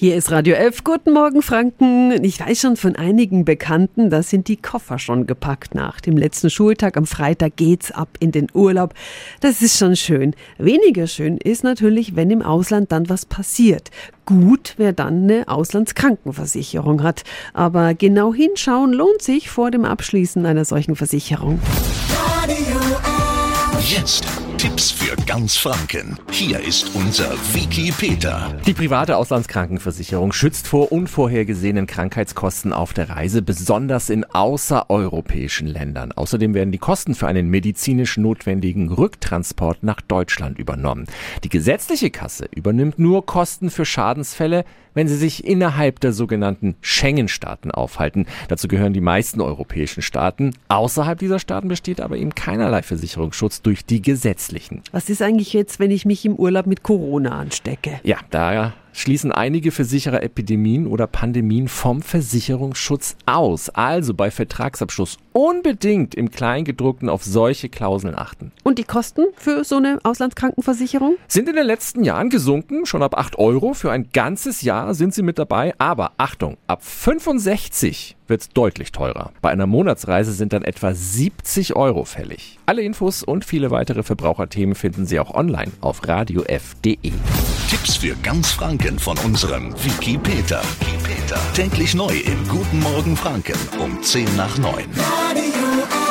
Hier ist Radio 11. Guten Morgen, Franken. Ich weiß schon von einigen Bekannten, da sind die Koffer schon gepackt. Nach dem letzten Schultag am Freitag geht's ab in den Urlaub. Das ist schon schön. Weniger schön ist natürlich, wenn im Ausland dann was passiert. Gut, wer dann eine Auslandskrankenversicherung hat. Aber genau hinschauen lohnt sich vor dem Abschließen einer solchen Versicherung. Jetzt Tipps für ganz Franken. Hier ist unser Wiki Peter. Die private Auslandskrankenversicherung schützt vor unvorhergesehenen Krankheitskosten auf der Reise, besonders in außereuropäischen Ländern. Außerdem werden die Kosten für einen medizinisch notwendigen Rücktransport nach Deutschland übernommen. Die gesetzliche Kasse übernimmt nur Kosten für Schadensfälle, wenn sie sich innerhalb der sogenannten Schengen-Staaten aufhalten. Dazu gehören die meisten europäischen Staaten. Außerhalb dieser Staaten besteht aber eben keinerlei Versicherungsschutz durch die gesetzlichen. Was ist eigentlich jetzt, wenn ich mich im Urlaub mit Corona anstecke? Ja, da schließen einige Versicherer Epidemien oder Pandemien vom Versicherungsschutz aus. Also bei Vertragsabschluss unbedingt im Kleingedruckten auf solche Klauseln achten. Und die Kosten für so eine Auslandskrankenversicherung? Sind in den letzten Jahren gesunken. Schon ab 8 Euro für ein ganzes Jahr sind sie mit dabei. Aber Achtung, ab 65 wird es deutlich teurer. Bei einer Monatsreise sind dann etwa 70 Euro fällig. Alle Infos und viele weitere Verbraucherthemen finden Sie auch online auf radiof.de. Tipps für ganz Franken von unserem Wiki Peter. Täglich neu im Guten Morgen Franken um 10 nach 9. Radio